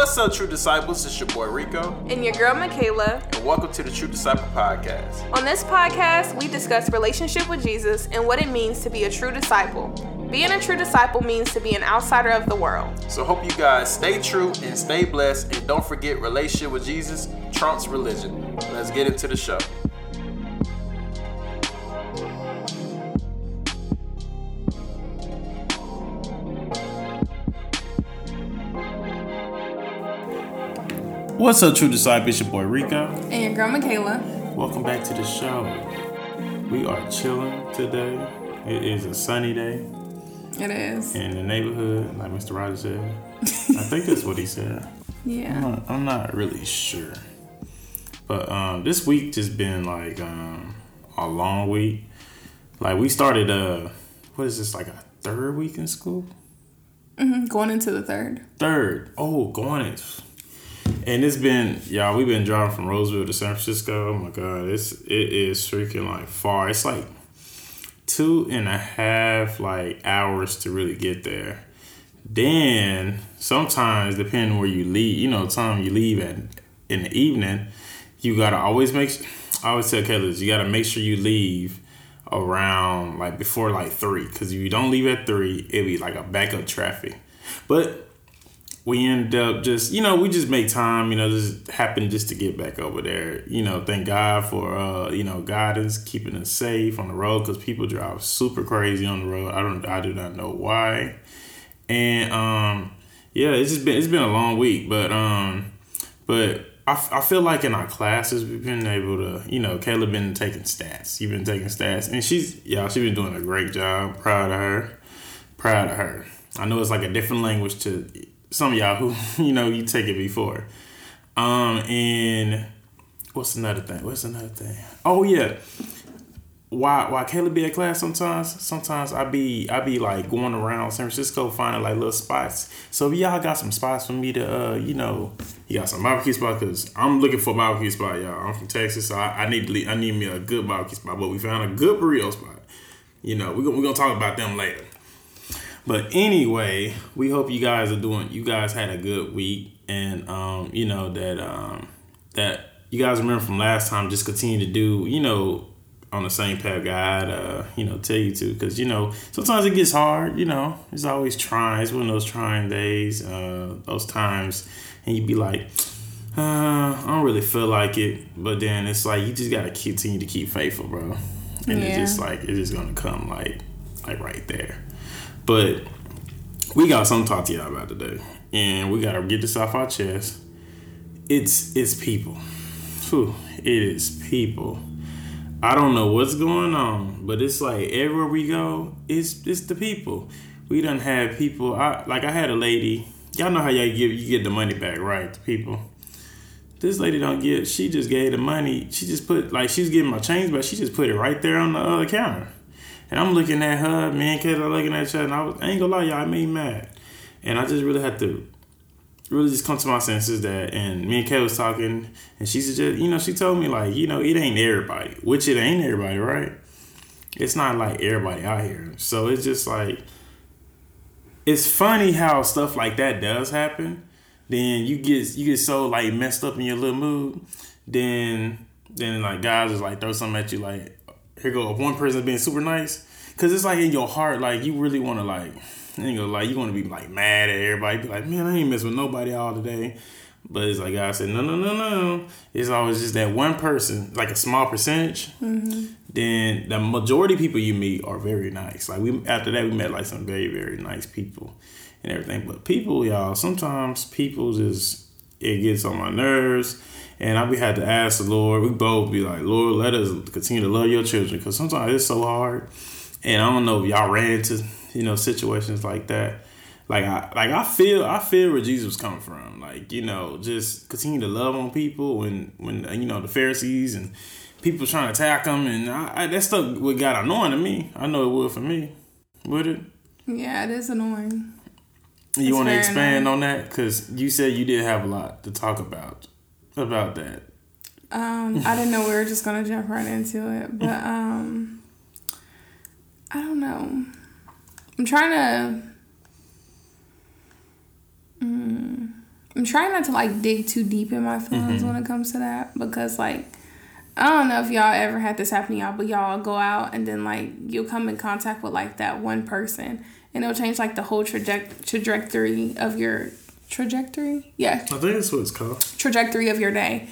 What's up, True Disciples? It's your boy Rico. And your girl Michaela. And welcome to the True Disciple Podcast. On this podcast, we discuss relationship with Jesus and what it means to be a true disciple. Being a true disciple means to be an outsider of the world. So hope you guys stay true and stay blessed. And don't forget, relationship with Jesus trumps religion. Let's get into the show. What's up, True Disciples? It's your boy Rico. And your girl Michaela. Welcome back to the show. We are chilling today. It is a sunny day. It is. In the neighborhood, like Mr. Rogers said. I think that's what he said. Yeah. I'm not, I'm not really sure. But um, this week just been like um, a long week. Like we started uh what is this, like a third week in school? Mm-hmm. Going into the third. Third. Oh, going in and it's been y'all. We've been driving from Roseville to San Francisco. Oh my god, it's it is freaking like far. It's like two and a half like hours to really get there. Then sometimes depending where you leave, you know, time you leave at in the evening, you gotta always make. I always tell Kayla, you gotta make sure you leave around like before like three, because if you don't leave at three, it'll be like a backup traffic. But we end up just you know we just make time you know just happen just to get back over there. You know thank god for uh you know guidance keeping us safe on the road because people drive super crazy on the road. I don't i do not know why. And um yeah it's just been it's been a long week but um but I, I feel like in our classes we've been able to you know Kayla been taking stats. You've been taking stats. And she's yeah she's been doing a great job. Proud of her. Proud of her. I know it's like a different language to some of y'all who you know you take it before. Um, and what's another thing? What's another thing? Oh yeah. Why why Caleb be at class sometimes? Sometimes I be I be like going around San Francisco finding like little spots. So if y'all got some spots for me to uh, you know, you got some barbecue spot because I'm looking for a barbecue spot, y'all. I'm from Texas, so I, I need to, I need me a good barbecue spot. But we found a good burrito spot. You know, we're gonna, we're gonna talk about them later. But anyway, we hope you guys are doing. You guys had a good week, and um, you know that um, that you guys remember from last time. Just continue to do. You know, on the same path God, uh, you know, tell you to, because you know sometimes it gets hard. You know, it's always trying. It's one of those trying days, uh, those times, and you'd be like. Uh, I don't really feel like it, but then it's like you just gotta continue to keep faithful, bro. And yeah. it's just like it's just gonna come like like right there. But we got something to talk to y'all about today, and we gotta get this off our chest. It's it's people. Whew, it is people. I don't know what's going on, but it's like everywhere we go, it's it's the people. We done had people. I like I had a lady. Y'all know how y'all give you get the money back, right? To people. This lady don't get. She just gave the money. She just put like she's getting my change, but she just put it right there on the other counter. And I'm looking at her, me and Kayla looking at each other, and I, was, I ain't gonna lie, y'all, I made mad. And I just really had to really just come to my senses that, and me and Kay was talking, and she just, you know, she told me, like, you know, it ain't everybody, which it ain't everybody, right? It's not like everybody out here. So it's just like, it's funny how stuff like that does happen. Then you get you get so like messed up in your little mood. Then then like guys just like throw something at you like here go one person being super nice. Because it's like in your heart like you really want to like ain't gonna like you want to be like mad at everybody be like man I ain't mess with nobody all today but it's like I said no no no no. It's always just that one person like a small percentage mm-hmm. then the majority of people you meet are very nice. Like we after that we met like some very very nice people and everything. But people y'all sometimes people just it gets on my nerves and I we had to ask the Lord. We both be like, Lord, let us continue to love your children because sometimes it's so hard. And I don't know if y'all ran into you know situations like that. Like I like I feel I feel where Jesus was coming from. Like you know, just continue to love on people when when you know the Pharisees and people trying to attack them, and I, I, that stuff would got annoying to me. I know it would for me. Would it? Yeah, it is annoying. You want to expand annoying. on that because you said you did have a lot to talk about about that? Um, I didn't know we were just gonna jump right into it, but um, I don't know. I'm trying to. Mm, I'm trying not to like dig too deep in my feelings mm-hmm. when it comes to that because like I don't know if y'all ever had this happen to y'all, but y'all go out and then like you'll come in contact with like that one person and it'll change like the whole traje- trajectory of your trajectory. Yeah, I think that's what it's called. Trajectory of your day,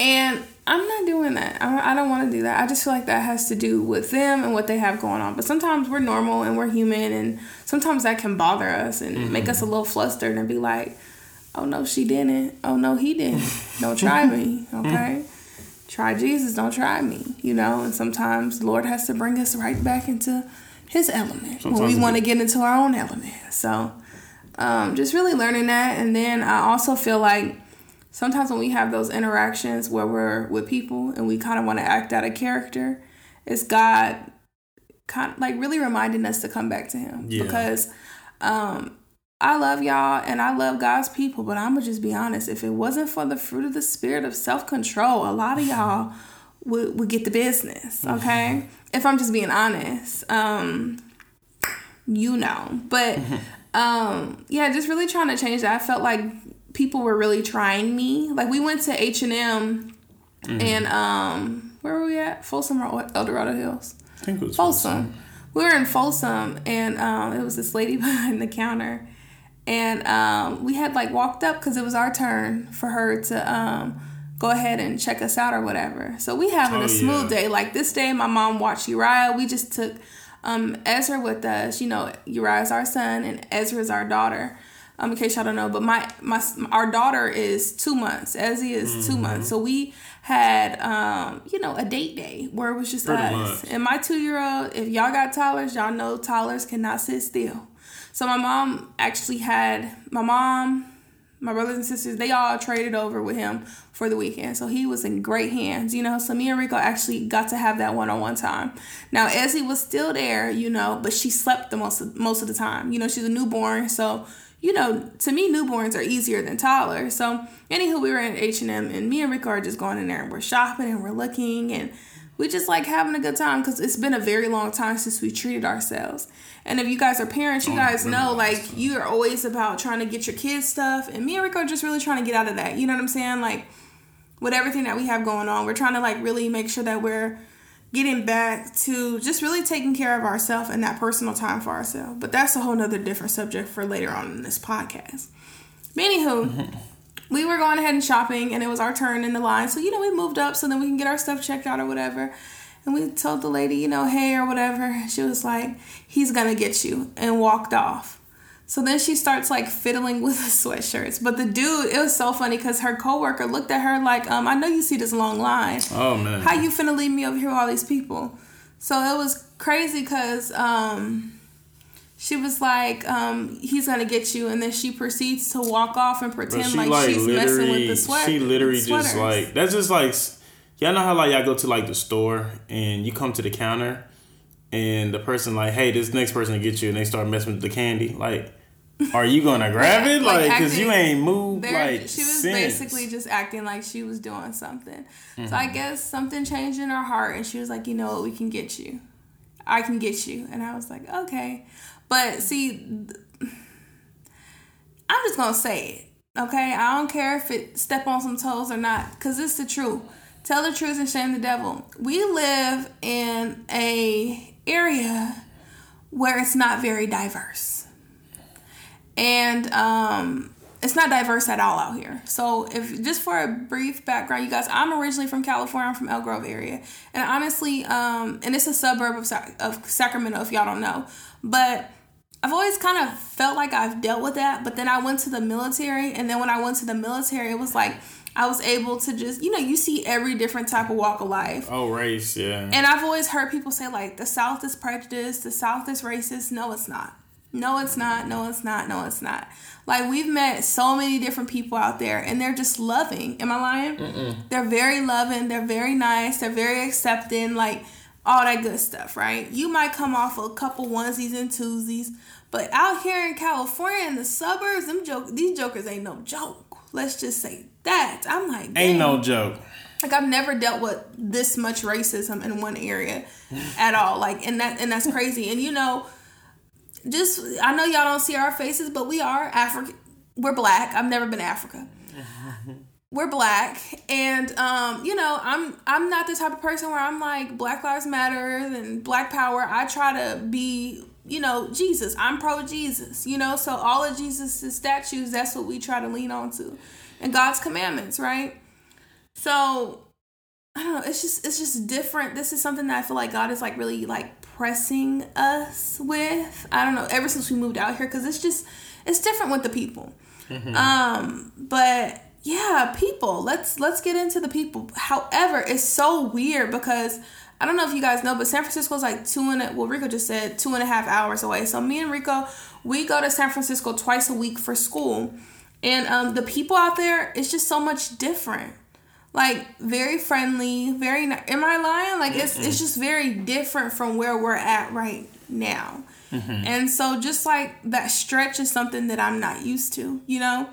and I'm not doing that. I, I don't want to do that. I just feel like that has to do with them and what they have going on. But sometimes we're normal and we're human, and sometimes that can bother us and mm-hmm. make us a little flustered and be like, "Oh no, she didn't. Oh no, he didn't. Don't try me, okay." try Jesus, don't try me, you know. And sometimes the Lord has to bring us right back into His element sometimes when we want to get into our own element. So, um, just really learning that, and then I also feel like sometimes when we have those interactions where we're with people and we kind of want to act out a character, it's God kind of like really reminding us to come back to Him yeah. because um, I love y'all and I love God's people, but I'm gonna just be honest. If it wasn't for the fruit of the spirit of self control, a lot of y'all would, would get the business. Okay, if I'm just being honest, um, you know, but um, yeah, just really trying to change that. I felt like people were really trying me. Like we went to H and M, mm-hmm. and um, where were we at? Folsom or El Dorado Hills? I think it was Folsom. Folsom. We were in Folsom, and um, it was this lady behind the counter, and um, we had like walked up because it was our turn for her to um, go ahead and check us out or whatever. So we having oh, a smooth yeah. day. Like this day, my mom watched Uriah. We just took um, Ezra with us. You know, Uriah is our son, and Ezra is our daughter um, in case y'all don't know. But my my our daughter is two months. Ezzy is mm-hmm. two months. So we had um, you know a date day where it was just Pretty us much. and my two year old. If y'all got toddlers, y'all know toddlers cannot sit still. So my mom actually had my mom. My brothers and sisters, they all traded over with him for the weekend. So he was in great hands, you know. So me and Rico actually got to have that one on one time. Now Ezzy was still there, you know, but she slept the most of, most of the time. You know, she's a newborn, so you know, to me, newborns are easier than toddlers. So, anywho, we were in H and M, and me and Rick are just going in there and we're shopping and we're looking and we just like having a good time because it's been a very long time since we treated ourselves. And if you guys are parents, you oh, guys know like you are always about trying to get your kids stuff, and me and Rick are just really trying to get out of that. You know what I'm saying? Like with everything that we have going on, we're trying to like really make sure that we're getting back to just really taking care of ourselves and that personal time for ourselves. But that's a whole nother different subject for later on in this podcast. But anywho, we were going ahead and shopping and it was our turn in the line. So, you know, we moved up so then we can get our stuff checked out or whatever. And we told the lady, you know, hey or whatever. She was like, he's gonna get you and walked off. So then she starts like fiddling with the sweatshirts. But the dude, it was so funny because her coworker looked at her like, um, I know you see this long line. Oh man. How you finna leave me over here with all these people? So it was crazy because um, she was like, um, he's gonna get you, and then she proceeds to walk off and pretend like, like, she's messing with the sweat. She literally just like that's just like y'all know how like y'all go to like the store and you come to the counter and the person like, hey, this next person to get you, and they start messing with the candy, like are you gonna grab it? Like, like cause you ain't moved. Like, she was since. basically just acting like she was doing something. Mm-hmm. So I mm-hmm. guess something changed in her heart, and she was like, you know what, we can get you. I can get you, and I was like, okay. But see, I'm just gonna say it. Okay, I don't care if it step on some toes or not, cause it's the truth. Tell the truth and shame the devil. We live in a area where it's not very diverse and um, it's not diverse at all out here. So, if just for a brief background, you guys, I'm originally from California. I'm from Elk Grove area, and honestly, um, and it's a suburb of of Sacramento. If y'all don't know, but I've always kind of felt like I've dealt with that. But then I went to the military, and then when I went to the military, it was like I was able to just, you know, you see every different type of walk of life. Oh, race, yeah. And I've always heard people say like the South is prejudiced, the South is racist. No, it's not. No, it's not. No, it's not. No, it's not. Like we've met so many different people out there, and they're just loving. Am I lying? Mm-mm. They're very loving. They're very nice. They're very accepting. Like all that good stuff, right? You might come off a couple onesies and twosies, but out here in California in the suburbs, them joke these jokers ain't no joke. Let's just say that. I'm like, Dang. ain't no joke. Like I've never dealt with this much racism in one area at all. Like and that and that's crazy. And you know just I know y'all don't see our faces, but we are African. we're black. I've never been Africa. we're black and um you know i'm i'm not the type of person where i'm like black lives matter and black power. I try to be you know jesus. I'm pro jesus you know? So all of jesus' statues that's what we try to lean on to and god's commandments right? So i don't know it's just it's just different. This is something that i feel like god is like really like pressing us with. I don't know ever since we moved out here because it's just it's different with the people. Um but yeah, people. Let's let's get into the people. However, it's so weird because I don't know if you guys know, but San Francisco is like two and a, well, Rico just said two and a half hours away. So me and Rico, we go to San Francisco twice a week for school, and um, the people out there, it's just so much different. Like very friendly, very. Am I lying? Like it's it's just very different from where we're at right now. Mm-hmm. And so just like that stretch is something that I'm not used to, you know?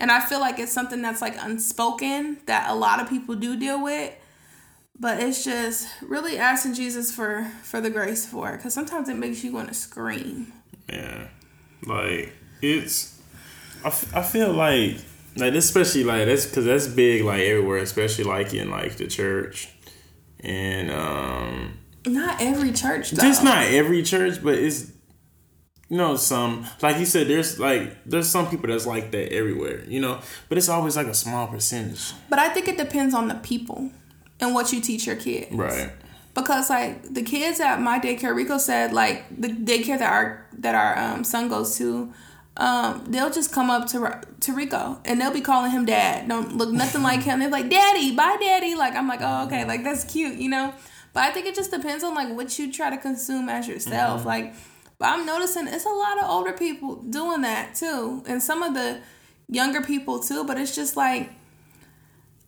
And I feel like it's something that's like unspoken that a lot of people do deal with. But it's just really asking Jesus for for the grace for it because sometimes it makes you want to scream. Yeah, like it's. I, f- I feel like like especially like that's because that's big like everywhere, especially like in like the church, and um. Not every church. Though. Just not every church, but it's you know some like you said there's like there's some people that's like that everywhere you know but it's always like a small percentage but i think it depends on the people and what you teach your kids right because like the kids at my daycare rico said like the daycare that our that our um, son goes to um, they'll just come up to to Rico and they'll be calling him dad. Don't look nothing like him. They're like, "Daddy, bye, daddy." Like I'm like, "Oh, okay." Like that's cute, you know. But I think it just depends on like what you try to consume as yourself. Mm-hmm. Like but I'm noticing it's a lot of older people doing that too, and some of the younger people too. But it's just like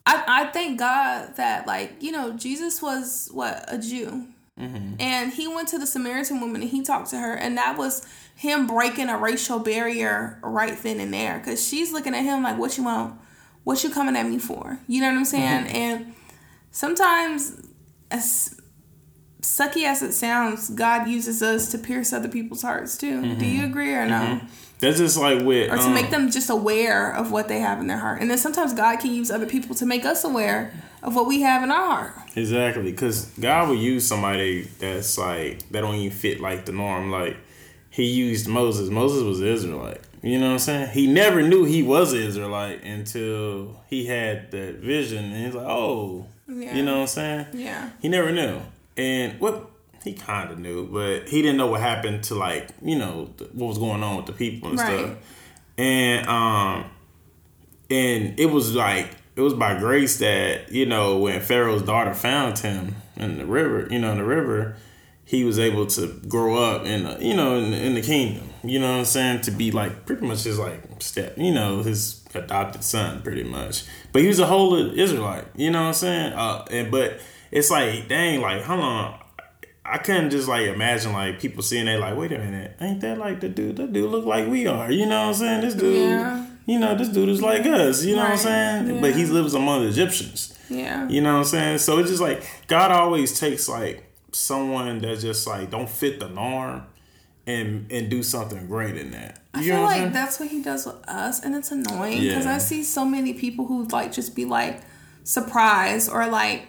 I I thank God that like you know Jesus was what a Jew, mm-hmm. and he went to the Samaritan woman and he talked to her, and that was him breaking a racial barrier right then and there because she's looking at him like what you want, what you coming at me for? You know what I'm saying? Mm-hmm. And sometimes as sucky as it sounds, God uses us to pierce other people's hearts too. Mm-hmm. Do you agree or no? Mm-hmm. That's just like with or to um, make them just aware of what they have in their heart, and then sometimes God can use other people to make us aware of what we have in our heart. Exactly, because God will use somebody that's like that don't even fit like the norm. Like He used Moses. Moses was Israelite. You know what I'm saying? He never knew he was Israelite until he had that vision, and he's like, "Oh, yeah. you know what I'm saying?" Yeah. He never knew. And what he kind of knew, but he didn't know what happened to like you know what was going on with the people and right. stuff. And um, and it was like it was by grace that you know when Pharaoh's daughter found him in the river, you know, in the river, he was able to grow up in the, you know in, in the kingdom. You know what I'm saying? To be like pretty much his like step, you know, his adopted son, pretty much. But he was a whole Israelite. You know what I'm saying? Uh, and but it's like, dang, like, hold on. I couldn't just like imagine like people seeing that like, wait a minute, ain't that like the dude? That dude look like we are. You know what I'm saying? This dude, yeah. you know, this dude is like us. You know right. what I'm saying? Yeah. But he lives among the Egyptians. Yeah. You know what I'm saying? So it's just like God always takes like someone that just like don't fit the norm and and do something great in that. You I feel like that's what he does with us, and it's annoying because yeah. I see so many people who like just be like surprised or like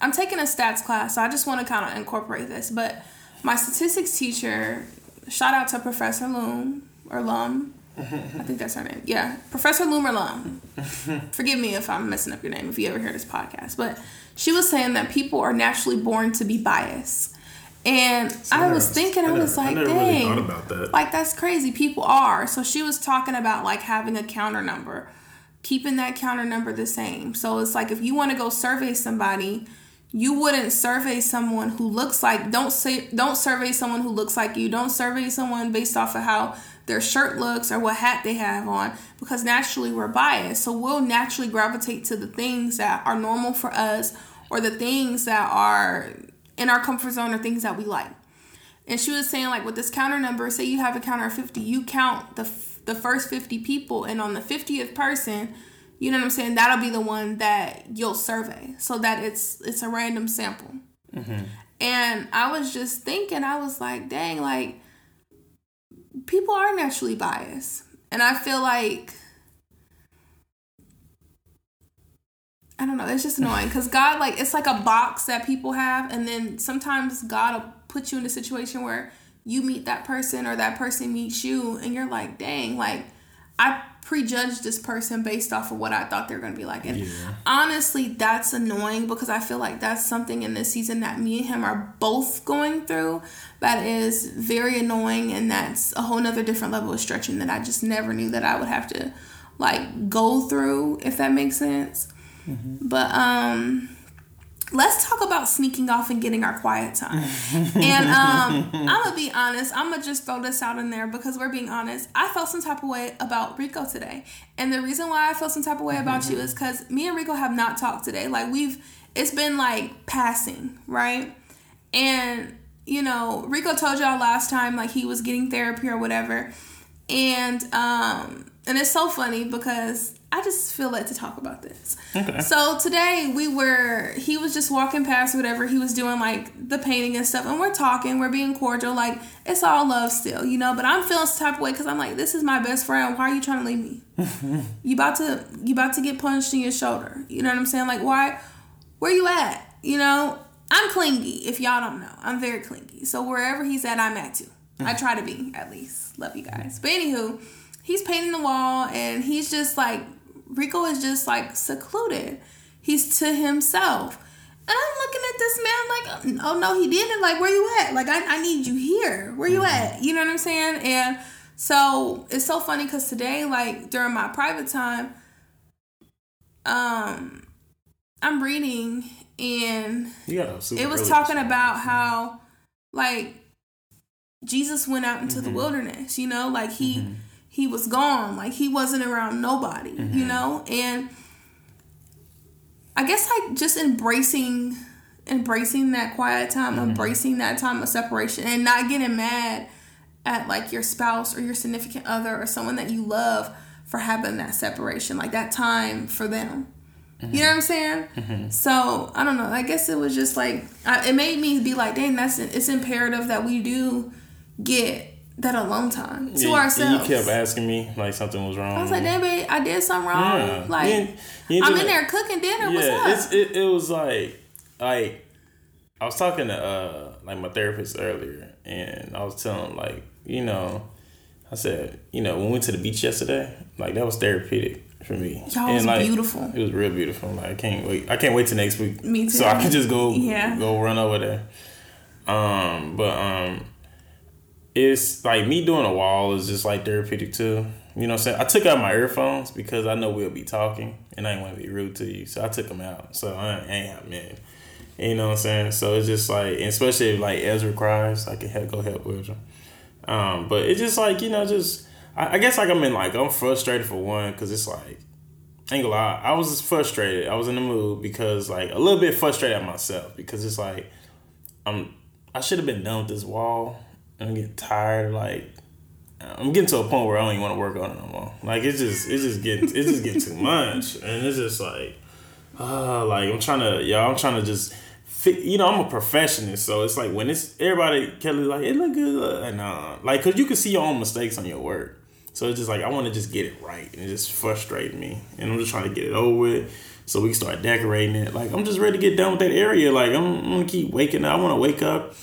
I'm taking a stats class, so I just want to kind of incorporate this. But my statistics teacher, shout out to Professor Loom or Lum. I think that's her name. Yeah, Professor Loom or Lum. Forgive me if I'm messing up your name if you ever hear this podcast. But she was saying that people are naturally born to be biased. And so I was thinking, I, I was like, dang, really that. like that's crazy. People are. So she was talking about like having a counter number, keeping that counter number the same. So it's like if you want to go survey somebody, you wouldn't survey someone who looks like don't say don't survey someone who looks like you. Don't survey someone based off of how their shirt looks or what hat they have on because naturally we're biased. So we'll naturally gravitate to the things that are normal for us or the things that are in our comfort zone or things that we like. And she was saying like with this counter number say you have a counter of 50 you count the the first 50 people and on the 50th person you know what I'm saying? That'll be the one that you'll survey so that it's it's a random sample. Mm-hmm. And I was just thinking, I was like, dang, like people are naturally biased. And I feel like I don't know, it's just annoying because God, like, it's like a box that people have, and then sometimes God will put you in a situation where you meet that person or that person meets you, and you're like, dang, like, I prejudged this person based off of what I thought they were going to be like. And yeah. honestly, that's annoying because I feel like that's something in this season that me and him are both going through that is very annoying. And that's a whole nother different level of stretching that I just never knew that I would have to like go through, if that makes sense. Mm-hmm. But, um, let's talk about sneaking off and getting our quiet time. and um, I'm gonna be honest. I'm gonna just throw this out in there because we're being honest. I felt some type of way about Rico today, and the reason why I felt some type of way about you is because me and Rico have not talked today. Like we've, it's been like passing, right? And you know, Rico told y'all last time like he was getting therapy or whatever, and um, and it's so funny because I just feel like to talk about this. Okay. So today we were he was just walking past whatever he was doing like the painting and stuff and we're talking, we're being cordial, like it's all love still, you know, but I'm feeling some type of way because I'm like, this is my best friend. Why are you trying to leave me? you about to you about to get punched in your shoulder. You know what I'm saying? Like why where you at? You know? I'm clingy, if y'all don't know. I'm very clingy. So wherever he's at, I'm at too. I mm-hmm. try to be, at least. Love you guys. But anywho, he's painting the wall and he's just like Rico is just like secluded. He's to himself. And I'm looking at this man like, oh no, he didn't. Like, where you at? Like, I, I need you here. Where you mm-hmm. at? You know what I'm saying? And so it's so funny because today, like during my private time, um, I'm reading and it was talking about how like Jesus went out into mm-hmm. the wilderness. You know, like he. Mm-hmm he was gone. Like he wasn't around nobody, mm-hmm. you know? And I guess like just embracing embracing that quiet time, mm-hmm. embracing that time of separation and not getting mad at like your spouse or your significant other or someone that you love for having that separation, like that time for them. Mm-hmm. You know what I'm saying? Mm-hmm. So I don't know. I guess it was just like I, it made me be like, dang, that's it's imperative that we do get that alone time to yeah, ourselves. You kept asking me like something was wrong. I was like, "Damn it, I did something wrong." Yeah. Like I'm in there cooking dinner. Yeah, What's up? It, it was like like I was talking to uh like my therapist earlier, and I was telling him like you know I said you know when we went to the beach yesterday, like that was therapeutic for me. Y'all and, was like, beautiful. It was real beautiful. Like I can't wait. I can't wait till next week. Me too. So I can just go yeah. go run over there. Um, but um it's like me doing a wall is just like therapeutic too. You know what I'm saying? I took out my earphones because I know we'll be talking and I didn't want to be rude to you. So I took them out. So I ain't have man. You know what I'm saying? So it's just like, especially if like Ezra cries, I can help, go help with. Um, but it's just like, you know, just, I, I guess like I'm in like, I'm frustrated for one because it's like, I ain't gonna lie, I was just frustrated. I was in the mood because like a little bit frustrated at myself because it's like, I'm, I should have been done with this wall I'm getting tired. Like I'm getting to a point where I don't even want to work on it no more. Like it's just it's just getting it's just getting too much, and it's just like, uh, like I'm trying to y'all. I'm trying to just. Fit, you know, I'm a perfectionist, so it's like when it's everybody Kelly like it look good, and uh, like because you can see your own mistakes on your work, so it's just like I want to just get it right, and it just frustrates me, and I'm just trying to get it over with, so we can start decorating it. Like I'm just ready to get done with that area. Like I'm, I'm gonna keep waking up. I want to wake up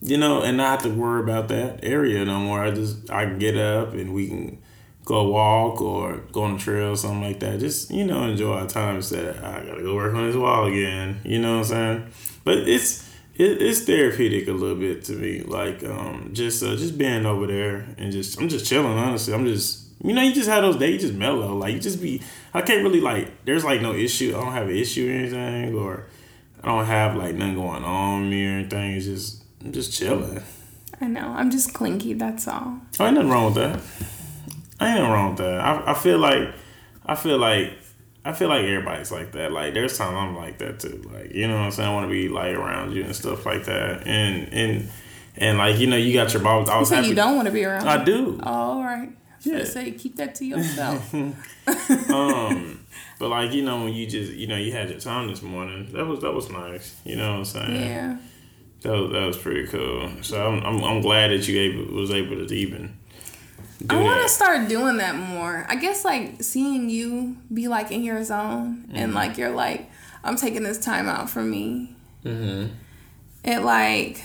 you know, and not have to worry about that area no more. I just I can get up and we can go walk or go on the trail, or something like that. Just you know, enjoy our time instead. I gotta go work on this wall again. You know what I'm saying? But it's it, it's therapeutic a little bit to me. Like um, just uh, just being over there and just I'm just chilling. Honestly, I'm just you know you just have those days you just mellow. Like you just be. I can't really like. There's like no issue. I don't have an issue or anything, or I don't have like nothing going on me or anything. It's just I'm just chilling. I know. I'm just clinky. That's all. Oh, ain't nothing wrong with that. I ain't nothing wrong with that. I, I feel like I feel like I feel like everybody's like that. Like there's times I'm like that too. Like you know what I'm saying. I want to be like around you and stuff like that. And and and like you know you got your boss. I was you happy. you don't want to be around. I do. Oh, all right. Yeah. Say keep that to yourself. um, but like you know when you just you know you had your time this morning. That was that was nice. You know what I'm saying. Yeah. That was, that was pretty cool. So I'm, I'm, I'm glad that you able was able to even do I want to start doing that more. I guess like seeing you be like in your zone Mm-hmm. and like you're like, I'm taking this time out for me. Mm-hmm. It like,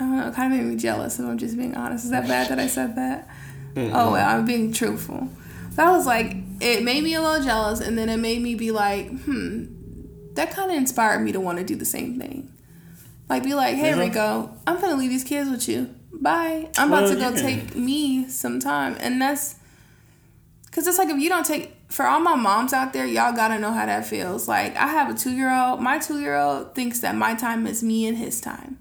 I don't know, kind of made me jealous if I'm just being honest. Is that bad that I said that? Oh, well, I'm being truthful. That was like, it made me a little jealous and then it made me be like, hmm, that kind of inspired me to want to do the same thing. Like, be like, hey, Yeah. Rico, I'm gonna leave these kids with you. Bye. I'm about Well, to go yeah. take me some time. And that's because it's like if you don't take, for all my moms out there, y'all gotta know how that feels. Like, I have a two year old. My two year old thinks that my time is me and his time.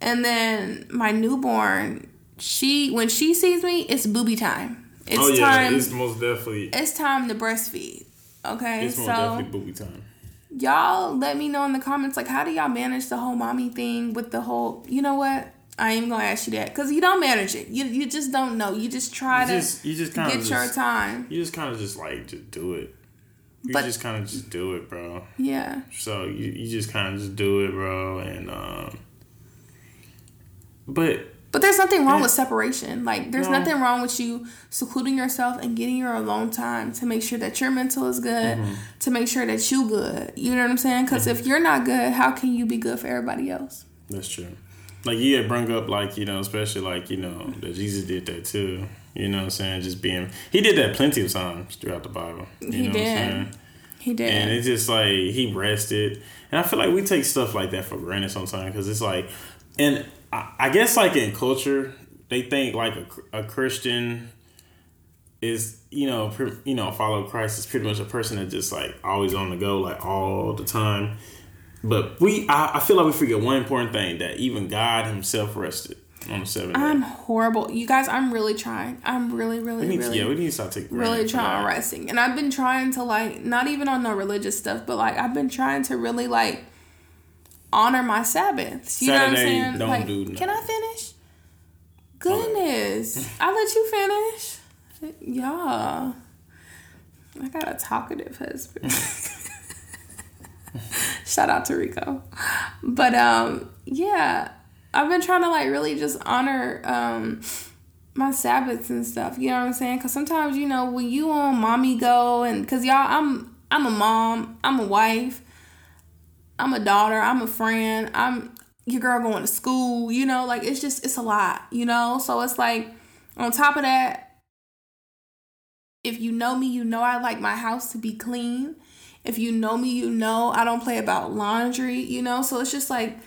And then my newborn, she, when she sees me, it's booby time. It's oh yeah, time. it's most definitely it's time to breastfeed. Okay, it's most so definitely booby time. Y'all let me know in the comments like how do y'all manage the whole mommy thing with the whole you know what i ain't gonna ask you that because you don't manage it you, you just don't know you just try You to just you just kind get your time you just kind of just like just do it. You But- just kind of just do it, bro. yeah So you, you just kind of just do it, bro. And um, but but there's nothing wrong with separation like there's No. nothing wrong with you secluding yourself and getting your alone time to make sure that your mental is good Mm-hmm. to make sure that you good you know what i'm saying because if you're not good how can you be good for everybody else that's true. Like you had brung up, like you know, especially like you know that Jesus did that too. You know what I'm saying? Just being he did that plenty of times throughout the Bible. You He know did. What I'm saying? he did And it's just like he rested, and I feel like we take stuff like that for granted sometimes because it's like, and I, I guess like in culture, they think like a, a Christian is you know pre, you know follow Christ is pretty much a person that just like always on the go like all the time. But we, I, I feel like we forget one important thing that even God Himself rested on the seventh day. i'm horrible you guys i'm really trying i'm really really we need really to, yeah, we need to start taking really trying resting and i've been trying to like not even on the religious stuff but like i've been trying to really like honor my sabbaths. You know what i'm saying? don't like do can i finish? Goodness. I let you finish? Yeah i got a talkative husband. Shout out to rico. But um yeah. I've been trying to like really just honor um my sabbaths and stuff. You know what i'm saying? Because sometimes you know when you on mommy go and because y'all i'm i'm a mom. I'm a wife i'm a daughter i'm a friend i'm your girl going to school you know like it's just it's a lot you know so it's like on top of that if you know me you know i like my house to be clean if you know me you know i don't play about laundry you know so it's just like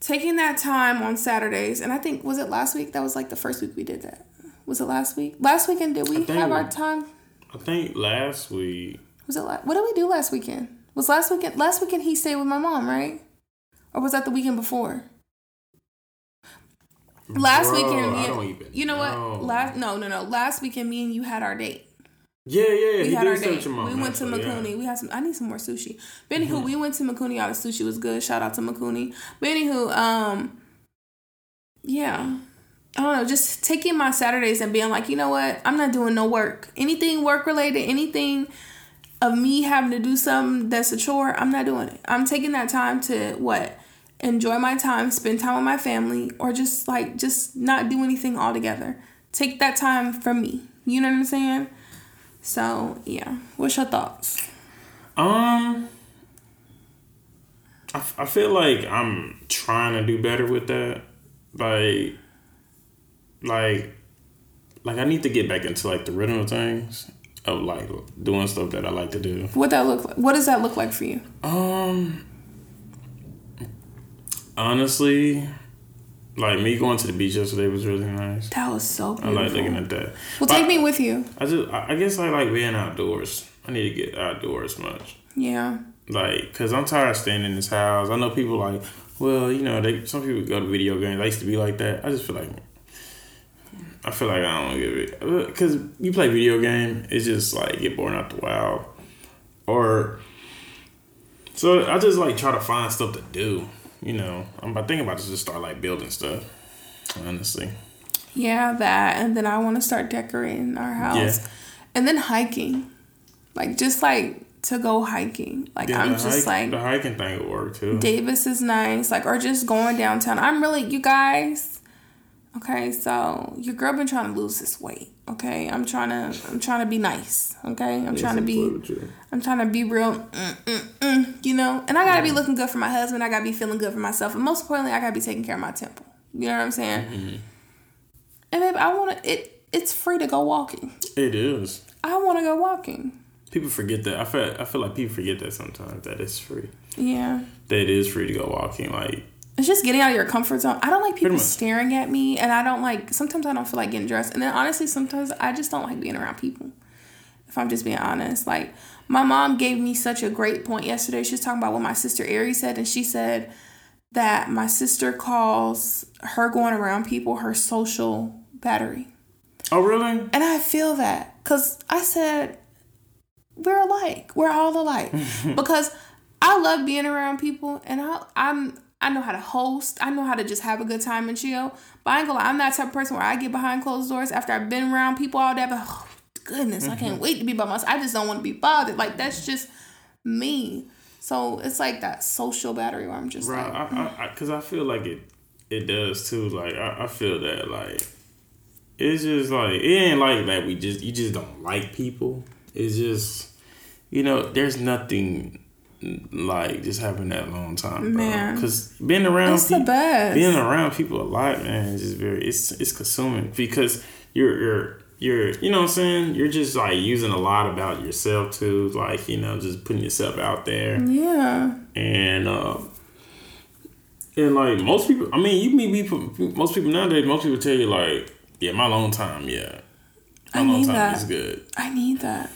taking that time on Saturdays, and I think was it last week? That was like the first week we did that. Was it last week? Last weekend did we think have our time? I think last week. Was it? La- what did we do last weekend? Was last weekend? Last weekend he stayed with my mom, right? Or was that the weekend before? Last Bro, weekend, me I and- don't even you know know. what? Last no no no. Last weekend, me and you had our date. Yeah, yeah, yeah. We he had our date. your mom. we went to actually, yeah. Mikuni. We had some. I need some more sushi. But anywho, Mm-hmm. we went to Mikuni. All the sushi was good. Shout out to Mikuni. But anywho, um, yeah, I don't know. Just taking my Saturdays and being like, you know what? I'm not doing no work. Anything work related. Anything of me having to do something that's a chore. I'm not doing it. I'm taking that time to what enjoy my time, spend time with my family, or just like just not do anything altogether. Take that time for me. You know what I'm saying? So yeah, what's your thoughts? Um, I, f- I feel like I'm trying to do better with that. Like, like, like I need to get back into like the rhythm of things of like doing stuff that I like to do. What that look like? What does that look like for you? Um, honestly, like me going to the beach yesterday was really nice. That was so I like looking at that. well, But take me with you. I just, I I guess I like being outdoors. I need to get outdoors much. Yeah. Like, cause I'm tired of staying in this house. I know people like, well, you know, they some people go to video games. I used to be like that. I just feel like, I feel like I don't give it, cause you play video game, it's just like get bored after the wild, or so I just like try to find stuff to do. You know, I'm about thinking about to just start like building stuff. Honestly, Yeah, that. And then I want to start decorating our house. Yeah. And then hiking. Like, just like to go hiking. Like, yeah, I'm just hike- like, the hiking thing would work too. Davis is nice. Like, or just going downtown. I'm really, you guys, Okay, so your girl been trying to lose this weight. Okay, I'm trying to I'm trying to be nice. Okay, I'm trying to be I'm trying to be real. Mm, mm, mm, you know, and I gotta be looking good for my husband. I gotta be feeling good for myself, and most importantly, I gotta be taking care of my temple. You know what I'm saying? Mm-hmm. And babe, I want to. It it's free to go walking. It is. I want to go walking. People forget that. I feel I feel like people forget that sometimes that it's free. Yeah. That it is free to go walking. Like it's just getting out of your comfort zone. I don't like people staring at me, and I don't like. Sometimes I don't feel like getting dressed, and then honestly, sometimes I just don't like being around people. If I'm just being honest, like my mom gave me such a great point yesterday. She was talking about what my sister Ari said, and she said that my sister calls her going around people her social battery. Oh, really? And I feel that because I said we're alike. We're all alike because I love being around people, and I, I'm I know how to host. I know how to just have a good time and chill. But I ain't gonna lie, I'm not that type of person where I get behind closed doors after I've been around people all day. But oh, goodness, mm-hmm. I can't mm-hmm. wait to be by myself. I just don't want to be bothered. Like that's just me. So it's like that social battery where I'm just right. Like, I, I, cause I feel like it, it does too. Like I, I feel that like it's just like it ain't like that. We just you just don't like people. It's just you know there's nothing like just having that long time, man. Because being around it's people, being around people a lot, man, is just very it's it's consuming because you're you're you're you know what I'm saying you're just like using a lot about yourself too, like you know just putting yourself out there. Yeah. And uh, and like most people, I mean, you meet people. Most people nowadays, most people tell you like, yeah, my long time, yeah, my I long time that. is good. I need that.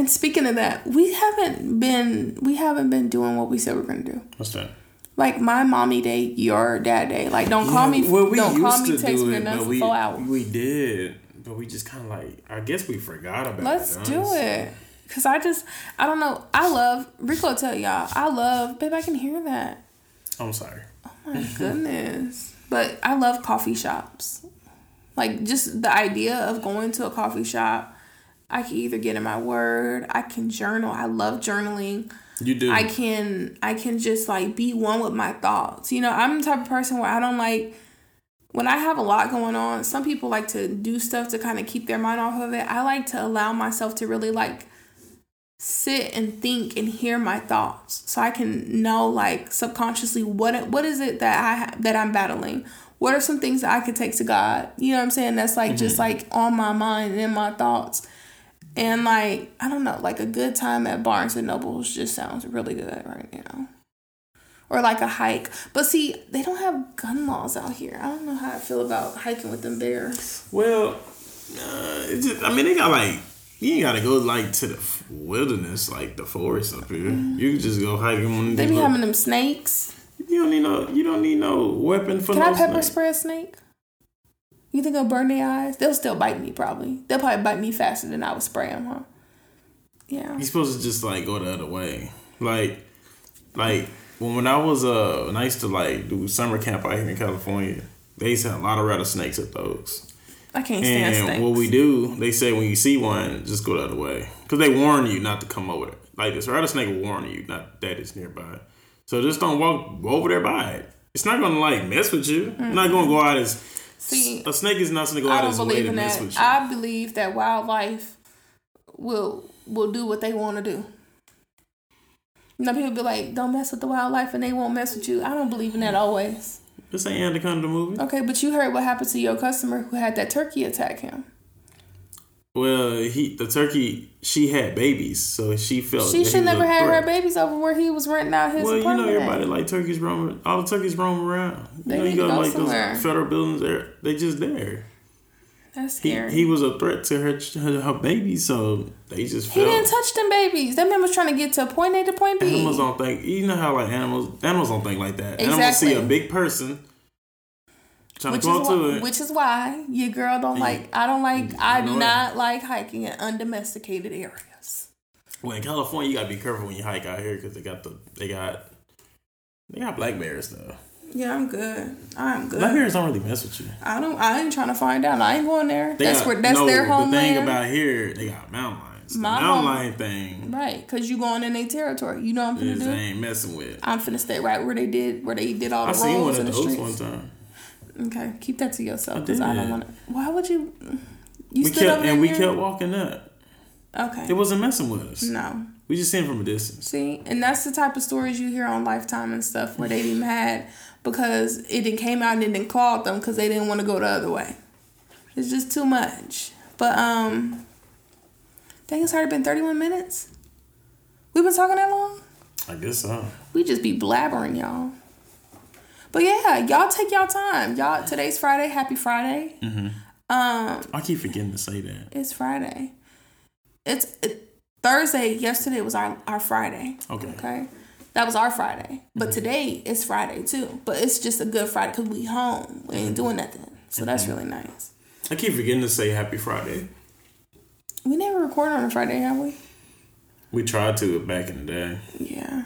And speaking of that, we haven't been we haven't been doing what we said we are gonna do. What's that? Like my mommy day, your dad day. Like don't call me. Well, we don't used call me. To text do me it, but we, four hours. We did, but we just kind of like I guess we forgot about. It. Let's it, do it. Cause I just I don't know. I love Rico. Tell y'all I love. Babe, I can hear that. I'm sorry. Oh my goodness. But I love coffee shops. Like just the idea of going to a coffee shop I can either get in my word, I can journal. I love journaling. You do. I can I can just like be one with my thoughts. You know, I'm the type of person where I don't like when I have a lot going on, some people like to do stuff to kind of keep their mind off of it. I like to allow myself to really like sit and think and hear my thoughts so I can know like subconsciously what what is it that I that I'm battling. What are some things that I could take to God? You know what I'm saying? That's like mm-hmm. just like on my mind and in my thoughts. And like, I don't know, like a good time at Barnes and Nobles just sounds really good right now. Or like a hike. But see, they don't have gun laws out here. I don't know how I feel about hiking with them bears. Well, uh, just, I mean, they got like, you ain't gotta go like to the wilderness, like the forest up here. Mm-hmm. You can just go hiking. One they be having them snakes. You don't need no. You don't need no weapon for. Can no I pepper snake. spray a snake? You think I'll burn their eyes? They'll still bite me probably. They'll probably bite me faster than I would spray them, huh? Yeah. You're supposed to just like go the other way. Like, like when when I was uh when I used to like do summer camp out here in California, they used to have a lot of rattlesnakes at those. I can't stand and snakes. what we do, they say when you see one, just go the other way because they warn you not to come over there. Like this rattlesnake will warn you not that it's nearby. So just don't walk over there by it. It's not gonna like mess with you. Mm-hmm. not gonna go out as See, a snake is not going to go out his way to mess with you. I believe that wildlife will will do what they want to do. You know, people be like, "Don't mess with the wildlife," and they won't mess with you. I don't believe in that always. This ain't Anaconda movie. Okay, but you heard what happened to your customer who had that turkey attack him. Well, he the turkey she had babies, so she felt she should never had her babies over where he was renting out his. Apartment. Well, you know everybody like turkeys roam. All the turkeys roam around. You they know you got go like somewhere. those federal buildings there. They just there. That's scary. He, he was a threat to her, her her babies, so they just. He didn't touch them babies. That man was trying to get to point A to point B. Animals don't think. You know how like animals animals don't think like that. Exactly. Animals see a big person which is why. Which is why your girl don't yeah. like. I don't like. I do not like hiking in undomesticated areas. Well, in California, you gotta be careful when you hike out here because they got the they got they got black bears though. Yeah, I'm good. I'm good. Black bears don't really mess with you. I don't. I ain't trying to find out. I ain't going there. They that's got, where that's no, their homeland. The thing about here, they got mountain lions. My mountain lion thing, right? Because you going in their territory. You know what I'm finna do. They ain't messing with. I'm finna stay right where they did where they did all the I rolls in the streets. one time. Okay, keep that to yourself because I, don't want to. Why would you? You we stood kept over and we here? kept walking up. Okay. It wasn't messing with us. no. We just seen from a distance. See, and that's the type of stories you hear on Lifetime and stuff where they be mad because it didn't came out and it didn't call them because they didn't want to go the other way. It's just too much. But um, dang, it's already been thirty one minutes. We've been talking that long. I guess so. We just be blabbering, y'all. But yeah, y'all take y'all time. Y'all, today's Friday. Happy Friday. Mm-hmm. Um, I keep forgetting to say that. it's Friday. It's it, Thursday. Yesterday was our our Friday. Okay. Okay. That was our Friday. But today is Friday too. But it's just a good Friday because we home. We ain't doing nothing. So that's really nice. I keep forgetting to say Happy Friday. We never record on a Friday, have we? We tried to back in the day. Yeah.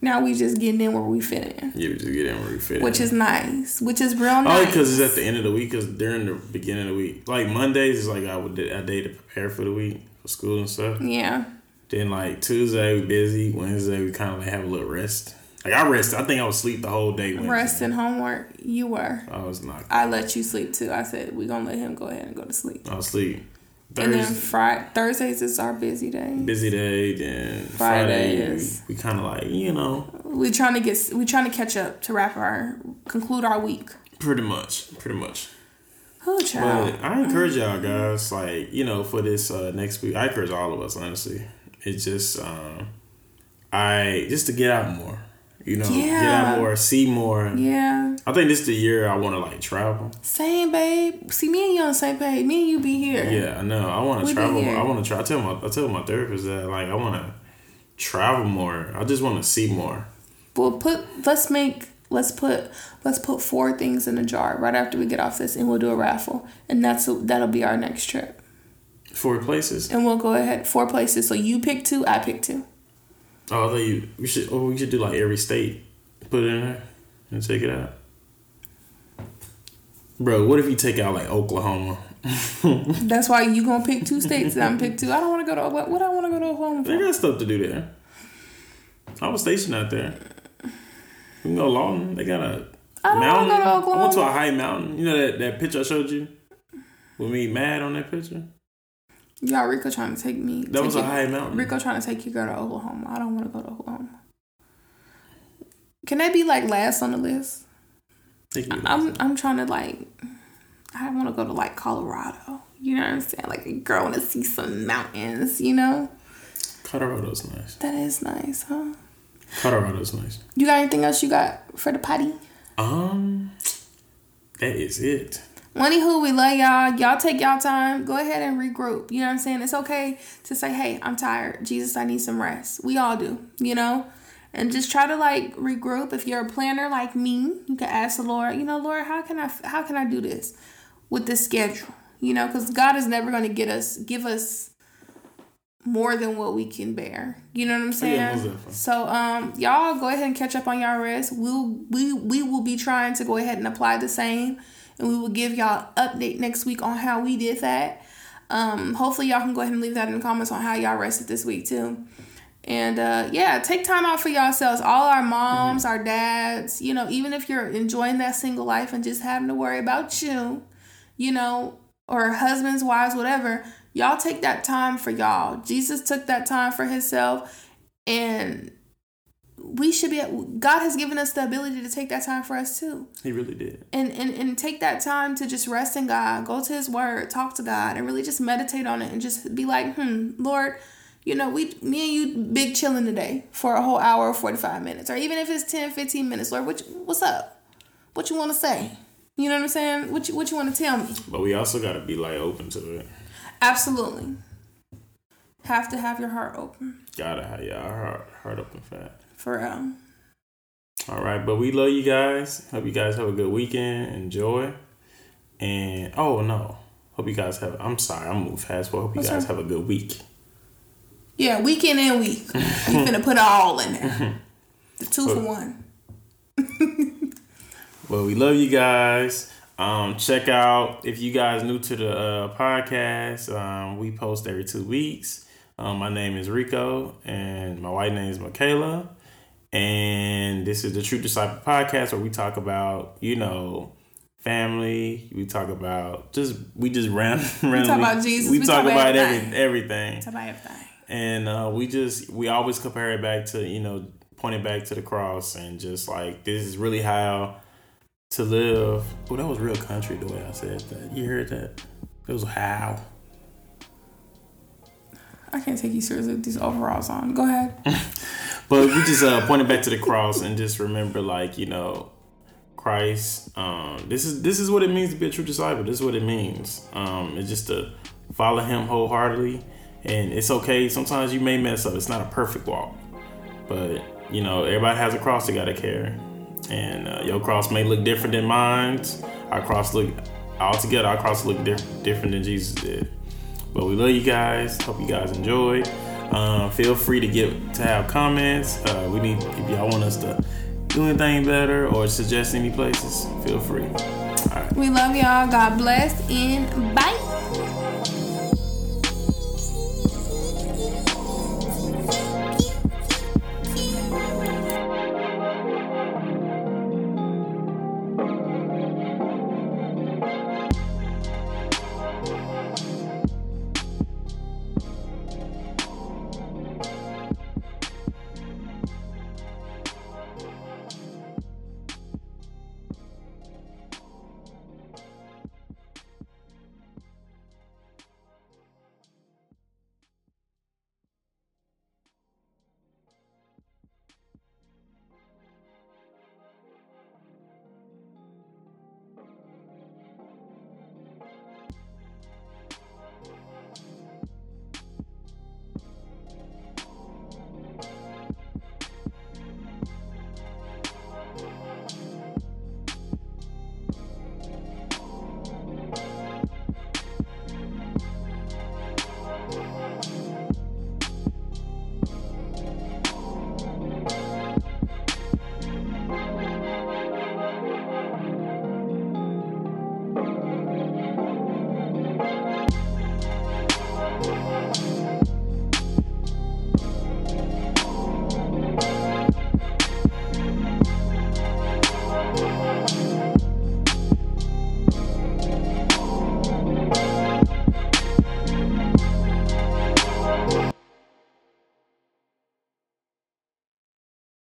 Now we just getting in where we fit in. Yeah, we just get in where we fit. In. Which in. is nice. Which is real nice. Oh, because it's at the end of the week. Because during the beginning of the week, like Mondays is like I would a day to prepare for the week for school and stuff. Yeah. Then like Tuesday we busy. Wednesday we kind of like have a little rest. Like I rest. I think I was sleep the whole day. Wednesday. Rest and homework. You were. I was not. I let you sleep too. I said we gonna let him go ahead and go to sleep. I'll was asleep. And then Friday, Thursdays is our busy day. busy day. Then Friday Friday, is- we, we kind of like you know We trying to get we trying to catch up to wrap our conclude our week. pretty much, pretty much. Oh, child. But I encourage y'all guys, like you know, for this uh, next week. I encourage all of us, honestly. It's just, um, I just to get out more. You know, get out more, see more. Yeah. I think this is the year I want to like travel. Same, babe. See, me and you on the same page. Me and you be here. Yeah, I know. I want to travel. I want to try. I tell my I tell my therapist that like I want to travel more. I just want to see more. We'll put. Let's make. Let's put. Let's put four things in a jar right after we get off this, and we'll do a raffle, and that's that'll be our next trip. Four places. And we'll go ahead four places. So you pick two, I pick two. Oh, I thought you. We should. Oh, we should do like every state. Put it in there and take it out. Bro, what if you take out like Oklahoma? That's why you gonna pick two states, and I'm pick two. I don't want to go to what? What I want to go to Oklahoma They for? got stuff to do there. I was stationed out there. We can go Lawton. They got a I don't mountain. go I went to a high mountain. You know that, that picture I showed you? With me mad on that picture? Y'all, Rico trying to take me. That take was a you- high mountain. Rico trying to take you girl to Oklahoma. I don't want to go to Oklahoma. Can they be like last on the list? I'm I'm trying to like I want to go to like Colorado. You know what I'm saying? Like a girl want to see some mountains. You know Colorado's nice. that is nice, huh? Colorado's nice. You got anything else you got for the potty? Um, that is it. Anywho, we love y'all. Y'all take y'all time. Go ahead and regroup. You know what I'm saying? It's okay to say, hey, I'm tired. Jesus, I need some rest. We all do, you know? And just try to like regroup. If you're a planner like me, you can ask the Lord, you know, Lord, how can I how can I do this with this schedule? You know, because God is never gonna get us give us more than what we can bear. You know what I'm saying? yeah, so um y'all go ahead and catch up on y'all rest. We'll we we will be trying to go ahead and apply the same and we will give y'all update next week on how we did that. Um hopefully y'all can go ahead and leave that in the comments on how y'all rested this week too. And uh, yeah, take time out for yourselves. All our moms, our dads, you know, even if you're enjoying that single life and just having to worry about you, you know, or husbands, wives, whatever, y'all take that time for y'all. Jesus took that time for himself, and we should be. God has given us the ability to take that time for us too He really did. and, and and take that time to just rest in God, go to His Word, talk to God, and really just meditate on it, and just be like, hmm, Lord, you know, we, me and you, big chilling today for a whole hour or forty five minutes, or even if it's 10, 15 minutes, Lord, what, you- what's up? What you want to say? You know what I'm saying? What you what you want to tell me? But we also got to be like open to it. Absolutely, have to have your heart open Gotta have your heart, heart open fat. For real. All right, but we love you guys. Hope you guys have a good weekend. Enjoy. And oh no, hope you guys have. I'm sorry, I'm moving fast, but hope you What's guys have a good week. Yeah, weekend and week. We finna put it all in there. The two for one. Well, we love you guys. Um, check out if you guys new to the uh, podcast. Um, we post every two weeks. Um, my name is Rico, and my white name is Michaela. And this is the True Disciple podcast, where we talk about you know family. We talk about just we just ran randomly. We talk about Jesus. We, talk, about, everything. every, everything. Talk about everything. And uh, we just we always compare it back to you know pointing back to the cross and just like this is really how to live. Oh, that was real country the way I said that. You heard that? It was how. I can't take you seriously with these overalls on. Go ahead. But we just uh, pointed back to the cross and just remember, like you know, Christ. Um, this is this is what it means to be a true disciple. This is what it means. Um, it's just to follow Him wholeheartedly, and it's okay. Sometimes you may mess up. It's not a perfect walk, but you know, everybody has a cross they gotta carry, and uh, your cross may look different than mine. Our cross look altogether. Our cross look diff- different than Jesus did. But we love you guys. Hope you guys enjoyed. Um, feel free to get to have comments. Uh, we need if y'all want us to do anything better or suggest any places. Feel free. All right. We love y'all. God bless and bye.